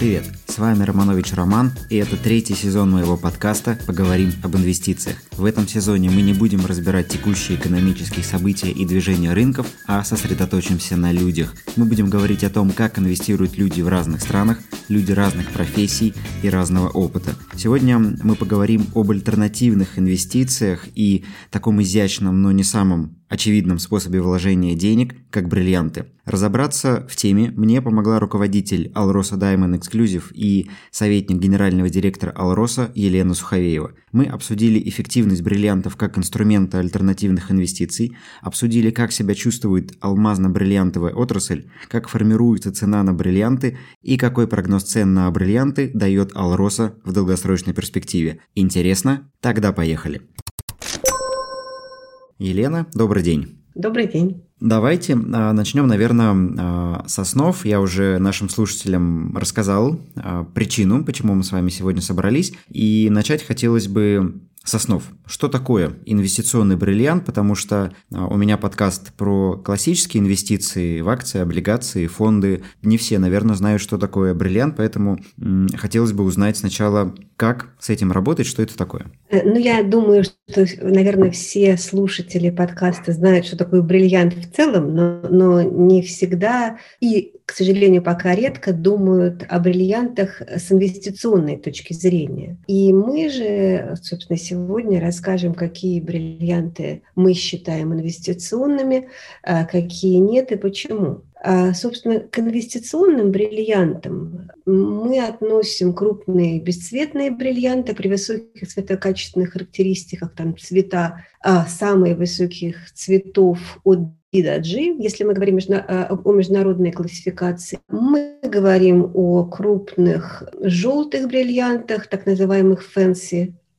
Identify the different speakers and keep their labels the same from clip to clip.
Speaker 1: Привет, с вами Романович Роман, и это третий сезон моего подкаста «Поговорим об инвестициях». В этом сезоне мы не будем разбирать текущие экономические события и движения рынков, а сосредоточимся на людях. Мы будем говорить о том, как инвестируют люди в разных странах, люди разных профессий и разного опыта. Сегодня мы поговорим об альтернативных инвестициях и таком изящном, но не самом очевидном способе вложения денег, как бриллианты. Разобраться в теме мне помогла руководитель Alrosa Diamond Exclusive и советник генерального директора Alrosa Елена Суховеева. Мы обсудили эффективность бриллиантов как инструмента альтернативных инвестиций, обсудили, как себя чувствует алмазно-бриллиантовая отрасль, как формируется цена на бриллианты и какой прогноз цен на бриллианты дает Alrosa в долгосрочной перспективе. Интересно? Тогда поехали. Елена, добрый день.
Speaker 2: Добрый день.
Speaker 1: Давайте а, начнем, наверное, а, со снов. Я уже нашим слушателям рассказал а, причину, почему мы с вами сегодня собрались. И начать хотелось бы Соснов. Что такое инвестиционный бриллиант? Потому что а, у меня подкаст про классические инвестиции в акции, облигации, фонды. Не все, наверное, знают, что такое бриллиант, поэтому хотелось бы узнать сначала, как с этим работать, что это такое.
Speaker 2: Э, ну, я думаю, что, наверное, все слушатели подкаста знают, что такое бриллиант в целом, но, но не всегда и к сожалению, пока редко думают о бриллиантах с инвестиционной точки зрения. И мы же, собственно, сегодня расскажем, какие бриллианты мы считаем инвестиционными, а какие нет и почему. А, собственно, к инвестиционным бриллиантам мы относим крупные бесцветные бриллианты при высоких цветокачественных характеристиках, там цвета а, самых высоких цветов от IDG, если мы говорим э, о международной классификации. Мы говорим о крупных желтых бриллиантах, так называемых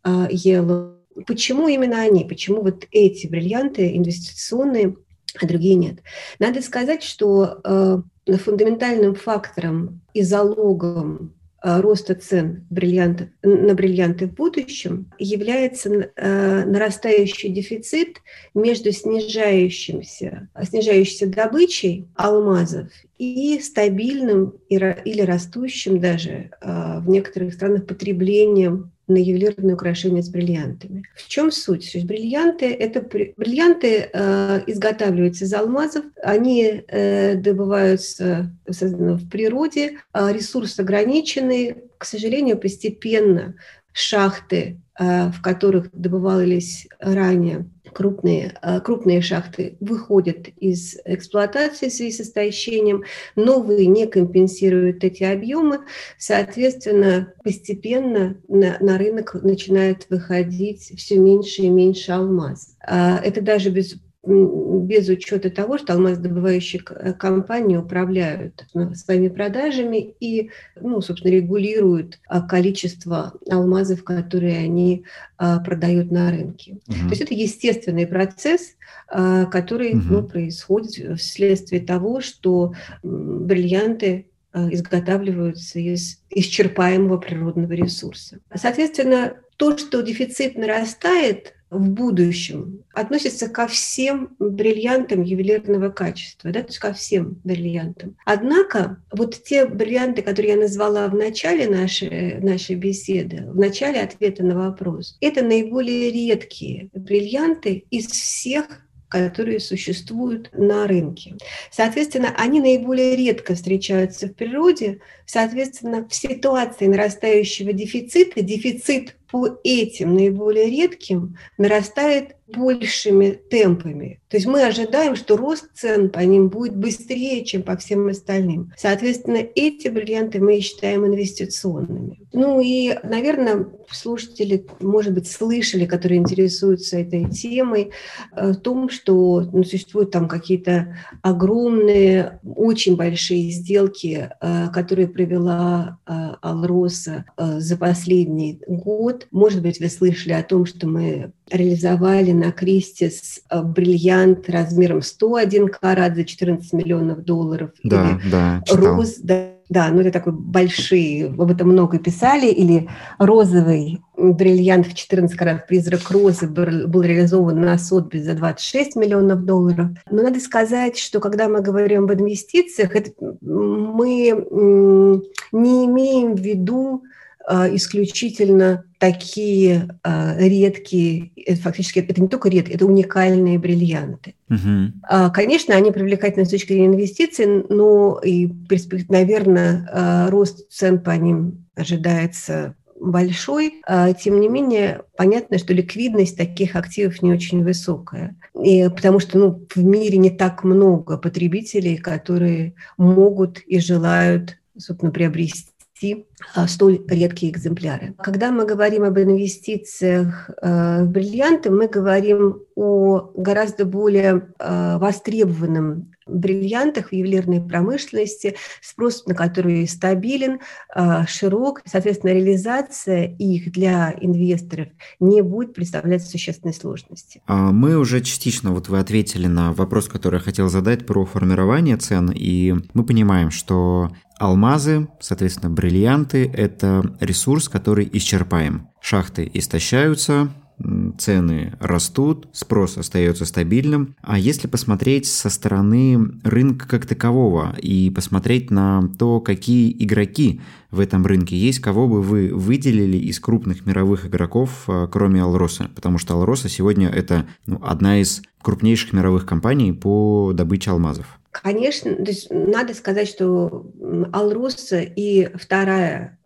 Speaker 2: э, yellow. Почему именно они? Почему вот эти бриллианты инвестиционные, а другие нет? Надо сказать, что э, фундаментальным фактором и залогом роста цен бриллиантов, на бриллианты в будущем является э, нарастающий дефицит между снижающимся, снижающейся добычей алмазов и стабильным или растущим даже э, в некоторых странах потреблением на ювелирные украшения с бриллиантами. В чем суть? То есть бриллианты это бриллианты э, изготавливаются из алмазов, они э, добываются в природе, э, ресурс ограниченный, к сожалению, постепенно шахты, э, в которых добывались ранее крупные, э, крупные шахты выходят из эксплуатации в связи с истощением, новые не компенсируют эти объемы, соответственно, постепенно на, на рынок начинает выходить все меньше и меньше алмаз. А это даже без без учета того, что алмаздобывающие э, компании управляют ну, своими продажами и, ну, собственно, регулируют а, количество алмазов, которые они а, продают на рынке. Угу. То есть это естественный процесс, а, который угу. ну, происходит вследствие того, что бриллианты изготавливаются из исчерпаемого природного ресурса. Соответственно, то, что дефицит нарастает, в будущем относится ко всем бриллиантам ювелирного качества, да, то есть ко всем бриллиантам. Однако вот те бриллианты, которые я назвала в начале нашей, нашей беседы, в начале ответа на вопрос, это наиболее редкие бриллианты из всех которые существуют на рынке. Соответственно, они наиболее редко встречаются в природе. Соответственно, в ситуации нарастающего дефицита, дефицит по этим наиболее редким нарастает большими темпами. То есть мы ожидаем, что рост цен по ним будет быстрее, чем по всем остальным. Соответственно, эти бриллианты мы считаем инвестиционными. Ну и, наверное, слушатели, может быть, слышали, которые интересуются этой темой, э, в том, что ну, существуют там какие-то огромные, очень большие сделки, э, которые провела э, Алроса за последний год. Может быть, вы слышали о том, что мы реализовали на Кристис э, бриллиант размером 101 карат за 14 миллионов долларов.
Speaker 1: Да, Или да,
Speaker 2: Роз, да, Да, ну это такой большие, об этом много писали, или розовый бриллиант в 14 карат «Призрак розы» был реализован на Сотбис за 26 миллионов долларов. Но надо сказать, что когда мы говорим об инвестициях, это, мы не имеем в виду исключительно такие а, редкие, это фактически это не только редкие, это уникальные бриллианты. Uh-huh. Конечно, они привлекательны с точки зрения инвестиций, но и, наверное, рост цен по ним ожидается большой, тем не менее понятно, что ликвидность таких активов не очень высокая, и, потому что ну, в мире не так много потребителей, которые могут и желают собственно, приобрести приобрести а, столь редкие экземпляры. Когда мы говорим об инвестициях э, в бриллианты, мы говорим о гораздо более э, востребованном бриллиантах в ювелирной промышленности, спрос на которые стабилен, э, широк, соответственно, реализация их для инвесторов не будет представлять существенной сложности.
Speaker 1: А мы уже частично, вот вы ответили на вопрос, который я хотел задать про формирование цен, и мы понимаем, что Алмазы, соответственно, бриллианты – это ресурс, который исчерпаем. Шахты истощаются, цены растут, спрос остается стабильным. А если посмотреть со стороны рынка как такового и посмотреть на то, какие игроки в этом рынке есть, кого бы вы выделили из крупных мировых игроков, а, кроме Алроса? Потому что Алроса сегодня это ну, одна из крупнейших мировых компаний по добыче алмазов.
Speaker 2: Конечно, то есть надо сказать, что Алроса и вторая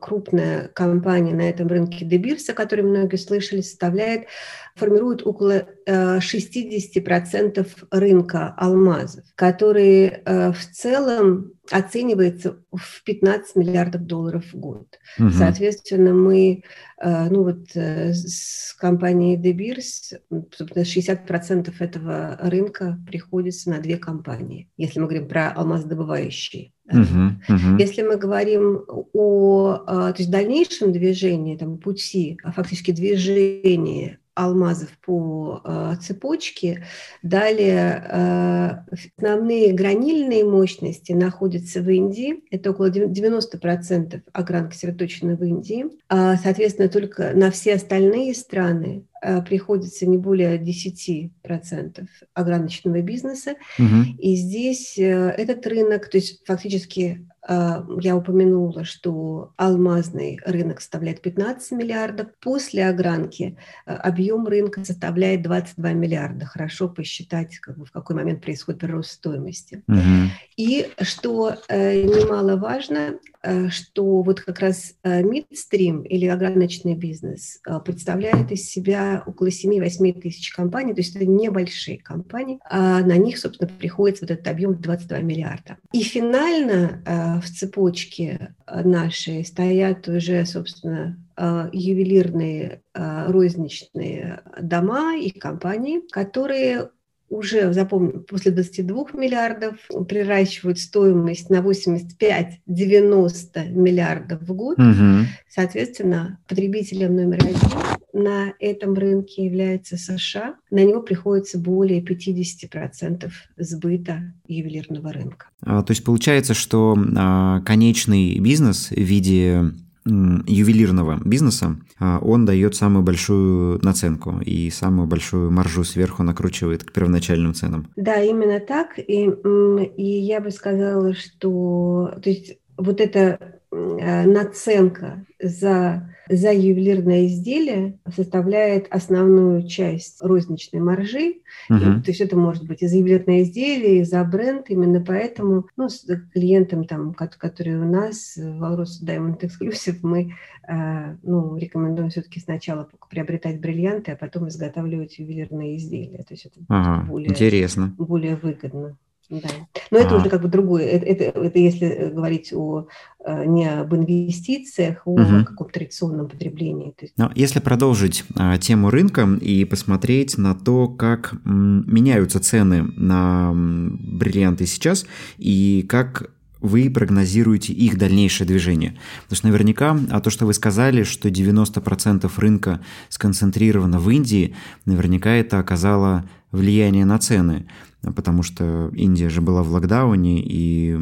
Speaker 2: крупная компания на этом рынке Дебирс, о которой многие слышали, составляет, формирует около 60% э, рынка алмазов, который э, в целом оценивается в 15 миллиардов долларов в год. Угу. Соответственно, мы, э, ну вот э, с компанией De Beers, 60% этого рынка приходится на две компании, если мы говорим про алмаздобывающие. Uh-huh, uh-huh. Если мы говорим о э, то есть дальнейшем движении, там, пути, а фактически движении алмазов по э, цепочке. Далее э, основные гранильные мощности находятся в Индии. Это около 90% огранки сосредоточены в Индии. А, соответственно, только на все остальные страны приходится не более 10% ограниченного бизнеса. Угу. И здесь э, этот рынок, то есть фактически я упомянула, что алмазный рынок составляет 15 миллиардов. После огранки а, объем рынка составляет 22 миллиарда. Хорошо посчитать, как бы, в какой момент происходит прирост стоимости. Угу. И что э, немаловажно, э, что вот как раз э, мидстрим или ограниченный бизнес э, представляет из себя около 7-8 тысяч компаний, то есть это небольшие компании, а на них, собственно, приходится вот этот объем 22 миллиарда. И финально э, в цепочке нашей стоят уже, собственно, э, ювелирные э, розничные дома и компании, которые уже, запомню, после 22 миллиардов приращивают стоимость на 85-90 миллиардов в год. Угу. Соответственно, потребителем номер один на этом рынке является США. На него приходится более 50% сбыта ювелирного рынка.
Speaker 1: А, то есть получается, что а, конечный бизнес в виде ювелирного бизнеса, а, он дает самую большую наценку и самую большую маржу сверху накручивает к первоначальным ценам.
Speaker 2: Да, именно так. И, и я бы сказала, что то есть вот эта наценка за за ювелирное изделие составляет основную часть розничной маржи. Угу. И, то есть это может быть и за ювелирное изделие, и за бренд. Именно поэтому ну, с клиентам, там, которые у нас в Aurus Diamond Exclusive, мы э, ну, рекомендуем все-таки сначала приобретать бриллианты, а потом изготавливать ювелирные изделия. То есть это
Speaker 1: ага, более, интересно.
Speaker 2: более выгодно. Да. Но это а. уже как бы другое. Это, это, это если э, говорить о э, не об инвестициях, а о угу. каком-то традиционном потреблении.
Speaker 1: Но если продолжить а, тему рынка и посмотреть на то, как м, меняются цены на бриллианты сейчас и как вы прогнозируете их дальнейшее движение? Потому что наверняка, а то, что вы сказали, что 90% рынка сконцентрировано в Индии, наверняка это оказало влияние на цены потому что Индия же была в локдауне, и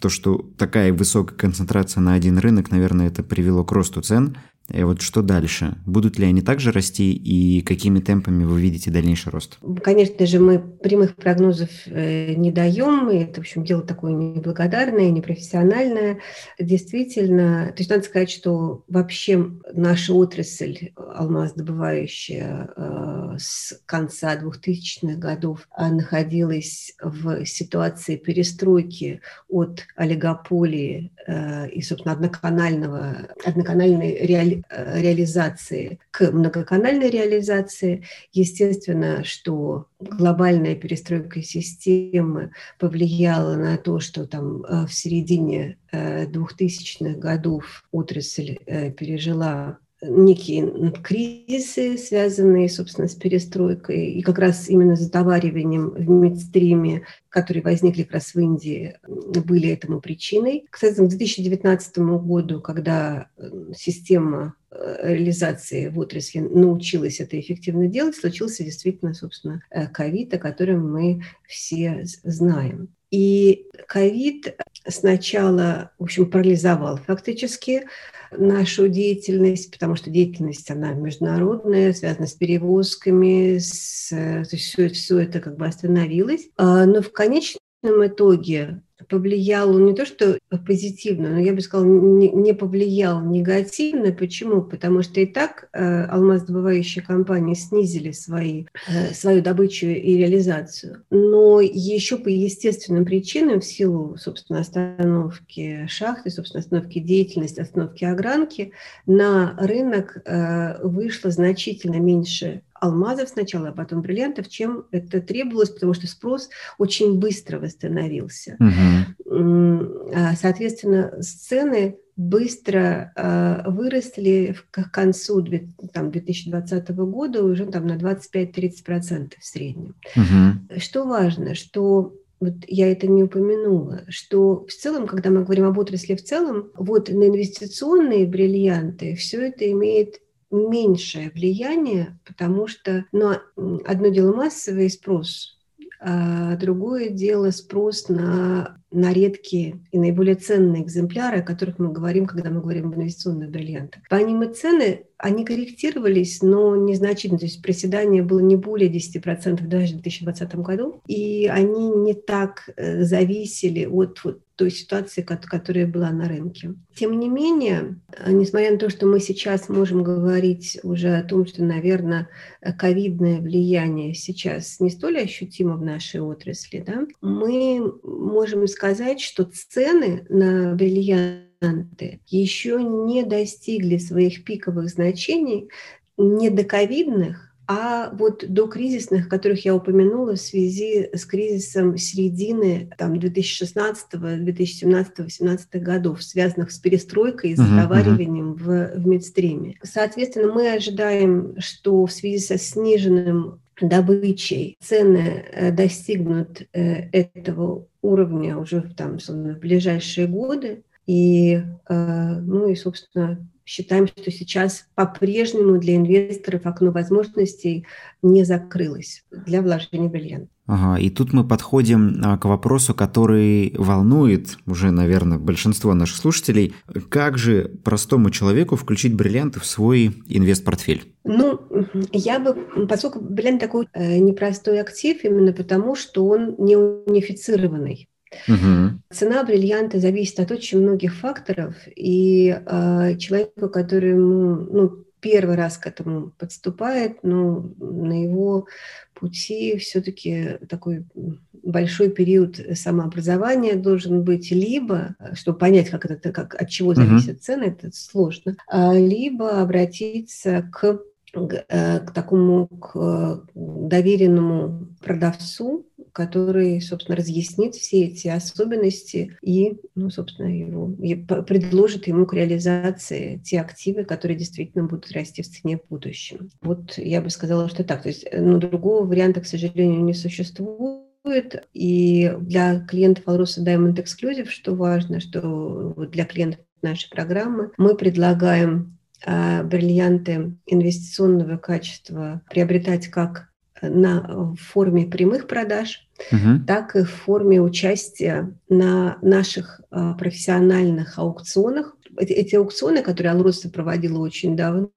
Speaker 1: то, что такая высокая концентрация на один рынок, наверное, это привело к росту цен. И вот что дальше? Будут ли они также расти и какими темпами вы видите дальнейший рост?
Speaker 2: Конечно же, мы прямых прогнозов э, не даем, это, в общем, дело такое неблагодарное, непрофессиональное. Действительно, то есть надо сказать, что вообще наша отрасль алмаздобывающая э, с конца 2000-х годов находилась в ситуации перестройки от олигополии э, и, собственно, одноканального, одноканальной реали, Э, реализации к многоканальной реализации. Естественно, что глобальная перестройка системы повлияла на то, что там э, в середине 2000-х э, годов отрасль пережила некие кризисы, связанные, собственно, с перестройкой, и как раз именно с затовариванием в медстриме, которые возникли как раз в Индии, были этому причиной. Кстати, к 2019 году, когда система э, реализации в отрасли научилась это эффективно делать, случился действительно, собственно, э, ковид, о котором мы все знаем. И ковид сначала, в общем, парализовал фактически нашу деятельность, потому что деятельность, она международная, связана с перевозками, с, то есть все, все это как бы остановилось. А, но в конечном итоге повлиял не то, что позитивно, но я бы сказала, не, не повлиял негативно. Почему? Потому что и так э, алмаздобывающие компании снизили свои, э, свою добычу и реализацию. Но еще по естественным причинам, в силу, собственно, остановки шахты, собственно, остановки деятельности, остановки огранки, на рынок э, вышло значительно меньше алмазов сначала, а потом бриллиантов, чем это требовалось, потому что спрос очень быстро восстановился. Угу. Соответственно, цены быстро э, выросли к концу там, 2020 года уже там, на 25-30% в среднем. Угу. Что важно, что вот я это не упомянула, что в целом, когда мы говорим об отрасли в целом, вот на инвестиционные бриллианты все это имеет меньшее влияние, потому что ну, одно дело массовый спрос, а другое дело спрос на, на редкие и наиболее ценные экземпляры, о которых мы говорим, когда мы говорим об инвестиционных бриллиантах. По ним и цены, они корректировались, но незначительно. То есть проседание было не более 10% даже в 2020 году. И они не так э, зависели от вот, той ситуации, которая была на рынке. Тем не менее, э, несмотря на то, что мы сейчас можем говорить уже о том, что, наверное, ковидное влияние сейчас не столь ощутимо в нашей отрасли, да, мы можем сказать, что цены на бриллианты еще не достигли своих пиковых значений недоковидных, а вот до кризисных, которых я упомянула в связи с кризисом середины там, 2016, 2017, 2018 годов, связанных с перестройкой и затовариванием uh-huh. в, в медстриме. Соответственно, мы ожидаем, что в связи со сниженным добычей цены э, достигнут э, этого уровня уже там, в ближайшие годы. И, э, ну и, собственно, считаем, что сейчас по-прежнему для инвесторов окно возможностей не закрылось для вложения в бриллиант.
Speaker 1: Ага, и тут мы подходим а, к вопросу, который волнует уже, наверное, большинство наших слушателей. Как же простому человеку включить бриллианты в свой инвест-портфель?
Speaker 2: Ну, я бы, поскольку бриллиант такой э, непростой актив, именно потому, что он не унифицированный. Угу. Цена бриллианта зависит от очень многих факторов, и э, человеку, который ну, первый раз к этому подступает, ну, на его пути все-таки такой большой период самообразования должен быть, либо, чтобы понять, как это, как, от чего зависят uh цены, это сложно, а, либо обратиться к Э, к такому к э, доверенному продавцу, который, собственно, разъяснит все эти особенности и, ну, собственно, его, и предложит ему к реализации те активы, которые действительно будут расти в цене в будущем. Вот я бы сказала, что так. То есть, ну, другого варианта, к сожалению, не существует И для клиентов Alrosa Diamond Exclusive, что важно, что для клиентов нашей программы мы предлагаем а, бриллианты инвестиционного качества приобретать как на, в форме прямых продаж, угу. так и в форме участия на наших а, профессиональных аукционах. Эти, аукционы, которые Алроса проводила очень давно,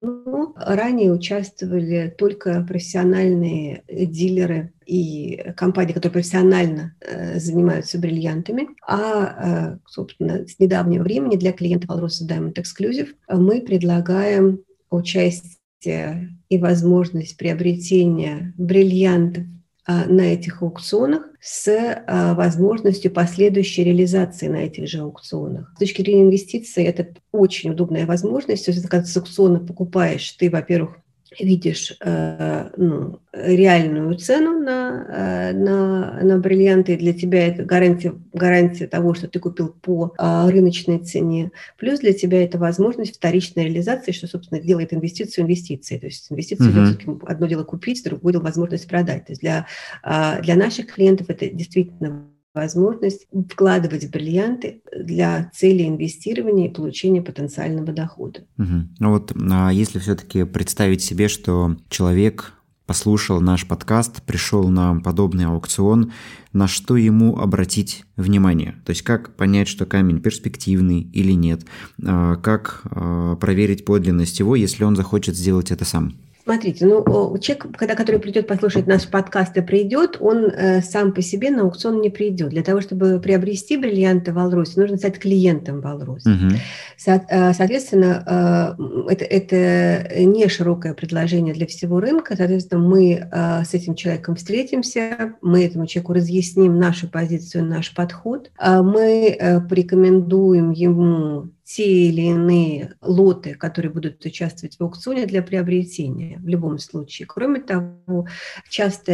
Speaker 2: ранее участвовали только профессиональные дилеры и компании, которые профессионально э, занимаются бриллиантами. А, э, собственно, с недавнего времени для клиентов Alrosa Diamond Exclusive мы предлагаем участие и возможность приобретения бриллиантов а, на этих аукционах с а, возможностью последующей реализации на этих же аукционах. С точки зрения инвестиций это очень удобная возможность. То есть, когда с аукциона покупаешь, ты, во-первых, видишь э, ну, реальную цену на, э, на, на бриллианты, для тебя это гарантия, гарантия того, что ты купил по э, рыночной цене. Плюс для тебя это возможность вторичной реализации, что, собственно, делает инвестицию инвестицией. То есть инвестицию uh-huh. одно дело купить, другое дело возможность продать. То есть для, э, для наших клиентов это действительно возможность вкладывать бриллианты для цели инвестирования и получения потенциального дохода.
Speaker 1: Угу. Ну вот, а если все-таки представить себе, что человек послушал наш подкаст, пришел на подобный аукцион, на что ему обратить внимание? То есть как понять, что камень перспективный или нет? А как а, проверить подлинность его, если он захочет сделать это сам?
Speaker 2: Смотрите, ну, человек, когда, который придет послушать наш подкаст и придет, он э, сам по себе на аукцион не придет. Для того, чтобы приобрести бриллианты в Алросе, нужно стать клиентом в Алросе. Угу. Со, э, соответственно, э, это, это не широкое предложение для всего рынка. Соответственно, мы э, с этим человеком встретимся, мы этому человеку разъясним нашу позицию, наш подход. Э, мы э, порекомендуем ему те или иные лоты, которые будут участвовать в аукционе для приобретения в любом случае. Кроме того, часто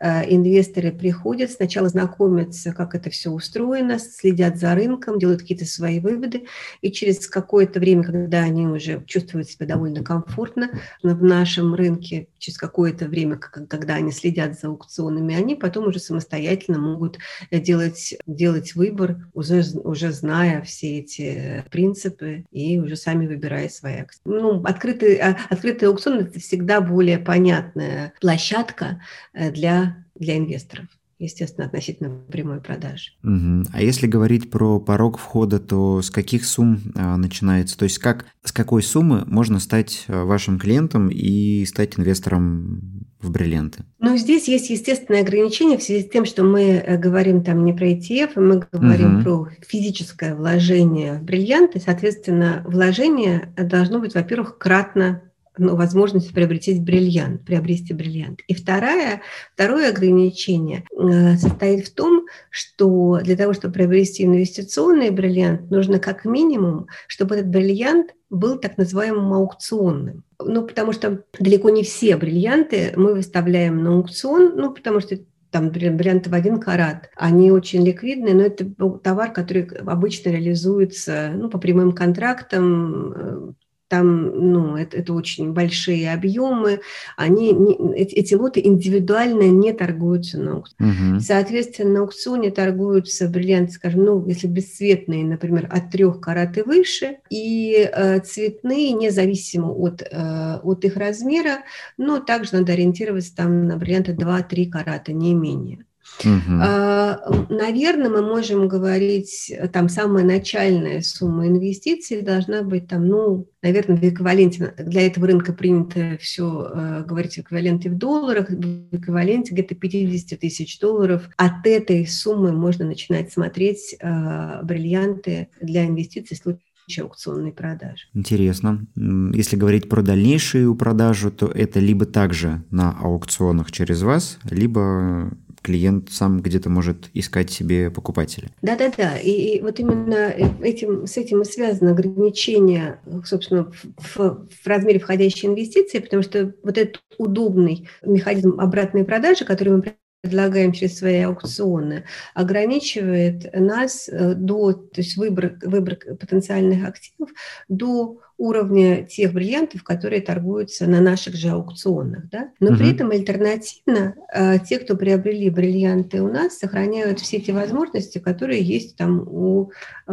Speaker 2: э, инвесторы приходят, сначала знакомятся, как это все устроено, следят за рынком, делают какие-то свои выводы, и через какое-то время, когда они уже чувствуют себя довольно комфортно в нашем рынке, через какое-то время, когда они следят за аукционами, они потом уже самостоятельно могут делать, делать выбор, уже, уже зная все эти принципы, принципы и уже сами выбирая свои акции. Ну, открытый, а, открытый аукцион – это всегда более понятная площадка э, для, для инвесторов естественно, относительно прямой продажи.
Speaker 1: Угу. А если говорить про порог входа, то с каких сумм а, начинается? То есть как, с какой суммы можно стать а, вашим клиентом и стать инвестором в бриллианты?
Speaker 2: Ну, здесь есть естественное ограничение в связи с тем, что мы э, говорим там не про ETF, мы говорим угу. про физическое вложение в бриллианты. Соответственно, вложение должно быть, во-первых, кратно ну, возможность приобрести бриллиант, приобрести бриллиант. И второе, второе ограничение э, состоит в том, что для того, чтобы приобрести инвестиционный бриллиант, нужно как минимум, чтобы этот бриллиант был так называемым аукционным. Ну, потому что далеко не все бриллианты мы выставляем на аукцион, ну, потому что там бриллианты в один карат, они очень ликвидные, но это товар, который обычно реализуется ну, по прямым контрактам, э, там, ну, это, это очень большие объемы, они, не, эти, лоты индивидуально не торгуются на аукционе. Угу. Соответственно, на аукционе торгуются бриллианты, скажем, ну, если бесцветные, например, от трех карат и выше, и э, цветные, независимо от, э, от их размера, но также надо ориентироваться там на бриллианты 2-3 карата, не менее. Угу. Наверное, мы можем говорить, там самая начальная сумма инвестиций должна быть там, ну, наверное, в эквиваленте, для этого рынка принято все э, говорить в эквиваленте в долларах, в эквиваленте где-то 50 тысяч долларов. От этой суммы можно начинать смотреть э, бриллианты для инвестиций в случае аукционной продажи.
Speaker 1: Интересно. Если говорить про дальнейшую продажу, то это либо также на аукционах через вас, либо клиент сам где-то может искать себе покупателя.
Speaker 2: Да-да-да, и, и вот именно этим, с этим и связано ограничение, собственно, в, в размере входящей инвестиции, потому что вот этот удобный механизм обратной продажи, который мы предлагаем через свои аукционы, ограничивает нас э, до, то есть выбор, выбор потенциальных активов до уровня тех бриллиантов, которые торгуются на наших же аукционах. Да? Но угу. при этом альтернативно э, те, кто приобрели бриллианты у нас, сохраняют все те возможности, которые есть там у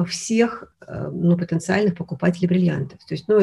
Speaker 2: всех э, ну, потенциальных покупателей бриллиантов. То есть, ну,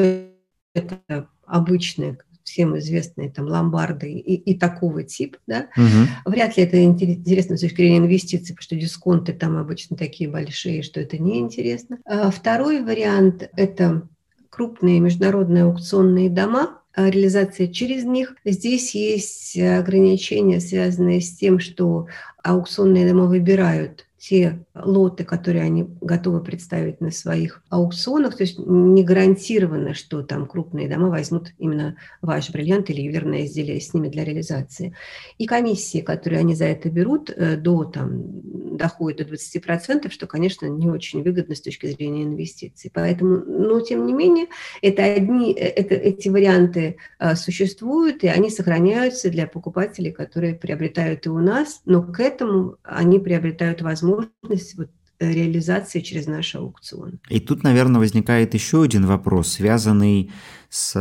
Speaker 2: это обычные всем известные там ломбарды и, и такого типа, да, угу. вряд ли это интересно с точки зрения инвестиций, потому что дисконты там обычно такие большие, что это неинтересно. А второй вариант – это крупные международные аукционные дома, а реализация через них. Здесь есть ограничения, связанные с тем, что аукционные дома выбирают те лоты, которые они готовы представить на своих аукционах. То есть не гарантировано, что там крупные дома возьмут именно ваш бриллиант или ювелирное изделие с ними для реализации. И комиссии, которые они за это берут, э, до, там, доходят до 20%, что, конечно, не очень выгодно с точки зрения инвестиций. Поэтому, но тем не менее, это одни, э, это, эти варианты а, существуют, и они сохраняются для покупателей, которые приобретают и у нас, но к этому они приобретают возможность возможность вот э, реализации через наш аукцион.
Speaker 1: И тут, наверное, возникает еще один вопрос, связанный с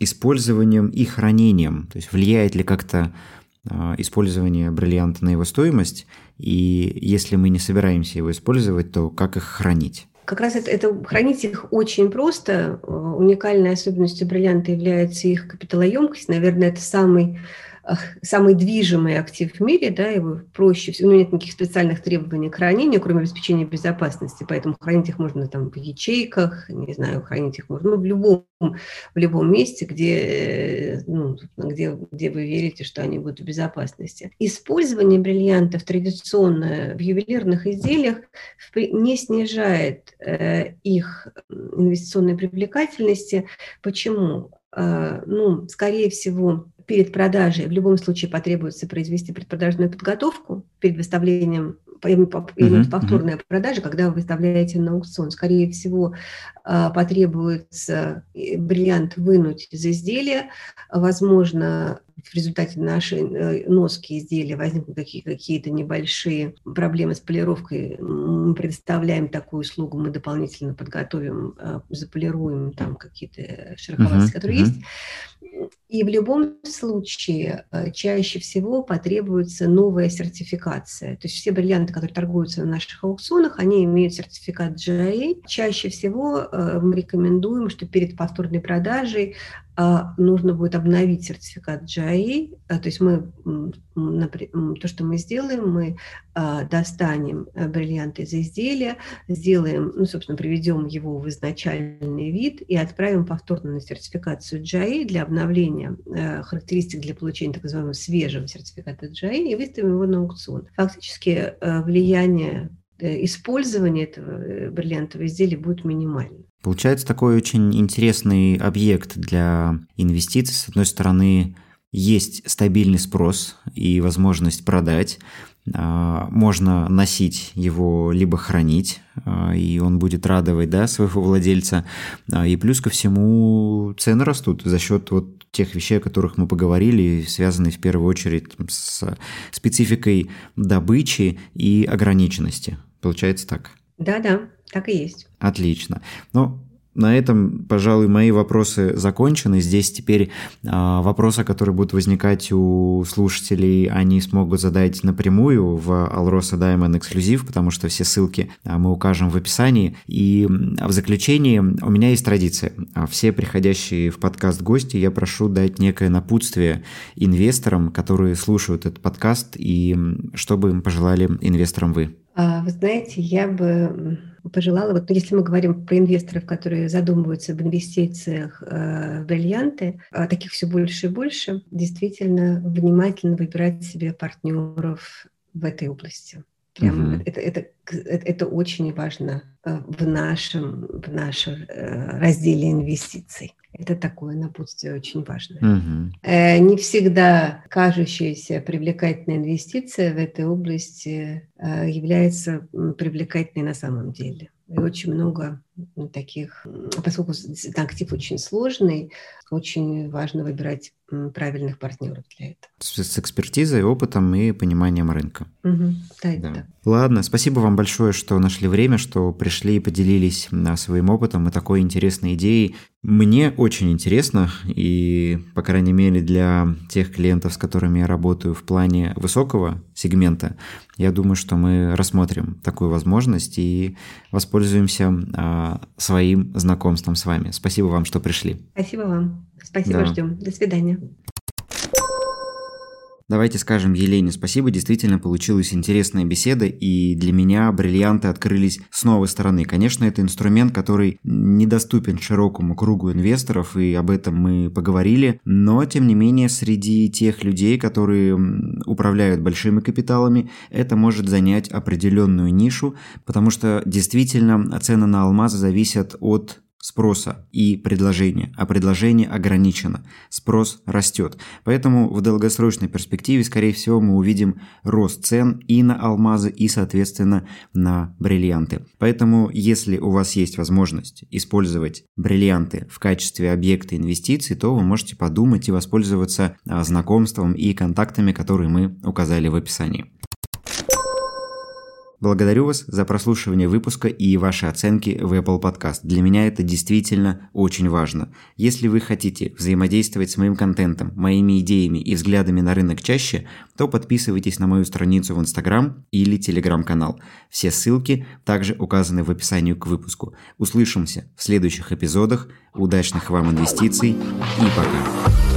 Speaker 1: использованием и хранением. То есть влияет ли как-то а, использование бриллианта на его стоимость, и если мы не собираемся его использовать, то как их хранить?
Speaker 2: Как раз это, это хранить их очень просто. Уникальной особенностью бриллианта является их капиталоемкость. Наверное, это самый самый движимый актив в мире, да, его проще всего, ну, нет никаких специальных требований к хранению, кроме обеспечения безопасности, поэтому хранить их можно там в ячейках, не знаю, хранить их можно ну, в любом, в любом месте, где, ну, где, где вы верите, что они будут в безопасности. Использование бриллиантов традиционно в ювелирных изделиях не снижает э, их инвестиционной привлекательности. Почему? Э, ну, скорее всего, перед продажей в любом случае потребуется произвести предпродажную подготовку перед выставлением uh-huh, повторная uh-huh. продажа, когда вы выставляете на аукцион. Скорее всего, а, потребуется э, бриллиант вынуть из изделия. Возможно, в результате нашей э, носки изделия возникнут какие-то небольшие проблемы с полировкой. Мы предоставляем такую услугу, мы дополнительно подготовим, а, заполируем там какие-то шероховатости, uh-huh, которые uh-huh. есть. И в любом случае э, чаще всего потребуется новая сертификация. То есть все бриллианты, которые торгуются на наших аукционах, они имеют сертификат GIA. Чаще всего э, мы рекомендуем, что перед повторной продажей а, нужно будет обновить сертификат GIA, то есть мы, то, что мы сделаем, мы достанем э, бриллианты из изделия, сделаем, ну, собственно, приведем его в изначальный вид и отправим повторно на сертификацию GIA для обновления э, характеристик для получения так называемого свежего сертификата GIA и выставим его на аукцион. Фактически э, влияние использования этого бриллиантового изделия будет минимальным.
Speaker 1: Получается такой очень интересный объект для инвестиций. С одной стороны, есть стабильный спрос и возможность продать. А, можно носить его, либо хранить, а, и он будет радовать да, своего владельца. А, и плюс ко всему цены растут за счет вот тех вещей, о которых мы поговорили, связанные в первую очередь с спецификой добычи и ограниченности. Получается так?
Speaker 2: Да-да, так и есть.
Speaker 1: Отлично. Ну, на этом, пожалуй, мои вопросы закончены. Здесь теперь э, вопросы, которые будут возникать у слушателей, они смогут задать напрямую в Alrosa Diamond Exclusive, потому что все ссылки э, мы укажем в описании. И в заключение у меня есть традиция. Все приходящие в подкаст гости я прошу дать некое напутствие инвесторам, которые слушают этот подкаст, и что бы им пожелали инвесторам вы.
Speaker 2: А, вы знаете, я бы пожелала, вот если мы говорим про инвесторов, которые задумываются об инвестициях э, в бриллианты, а таких все больше и больше, действительно внимательно выбирать себе партнеров в этой области. Прямо mm-hmm. это, это, это, это очень важно э, в нашем, в нашем э, разделе инвестиций. Это такое напутствие очень важное. Угу. Не всегда кажущаяся привлекательная инвестиция в этой области э, является привлекательной на самом деле. И очень много таких, поскольку актив очень сложный, очень важно выбирать правильных партнеров для этого.
Speaker 1: С, с экспертизой, опытом и пониманием рынка.
Speaker 2: Угу. Да,
Speaker 1: да. да. Ладно, спасибо вам большое, что нашли время, что пришли и поделились своим опытом и такой интересной идеей. Мне очень интересно, и, по крайней мере, для тех клиентов, с которыми я работаю в плане высокого сегмента, я думаю, что мы рассмотрим такую возможность и воспользуемся а, своим знакомством с вами. Спасибо вам, что пришли.
Speaker 2: Спасибо вам. Спасибо, да. ждем. До свидания.
Speaker 1: Давайте скажем Елене спасибо, действительно получилась интересная беседа, и для меня бриллианты открылись с новой стороны. Конечно, это инструмент, который недоступен широкому кругу инвесторов, и об этом мы поговорили, но, тем не менее, среди тех людей, которые управляют большими капиталами, это может занять определенную нишу, потому что действительно цены на алмазы зависят от спроса и предложения, а предложение ограничено, спрос растет. Поэтому в долгосрочной перспективе, скорее всего, мы увидим рост цен и на алмазы, и, соответственно, на бриллианты. Поэтому, если у вас есть возможность использовать бриллианты в качестве объекта инвестиций, то вы можете подумать и воспользоваться а, знакомством и контактами, которые мы указали в описании. Благодарю вас за прослушивание выпуска и ваши оценки в Apple Podcast. Для меня это действительно очень важно. Если вы хотите взаимодействовать с моим контентом, моими идеями и взглядами на рынок чаще, то подписывайтесь на мою страницу в Instagram или Telegram-канал. Все ссылки также указаны в описании к выпуску. Услышимся в следующих эпизодах. Удачных вам инвестиций и пока!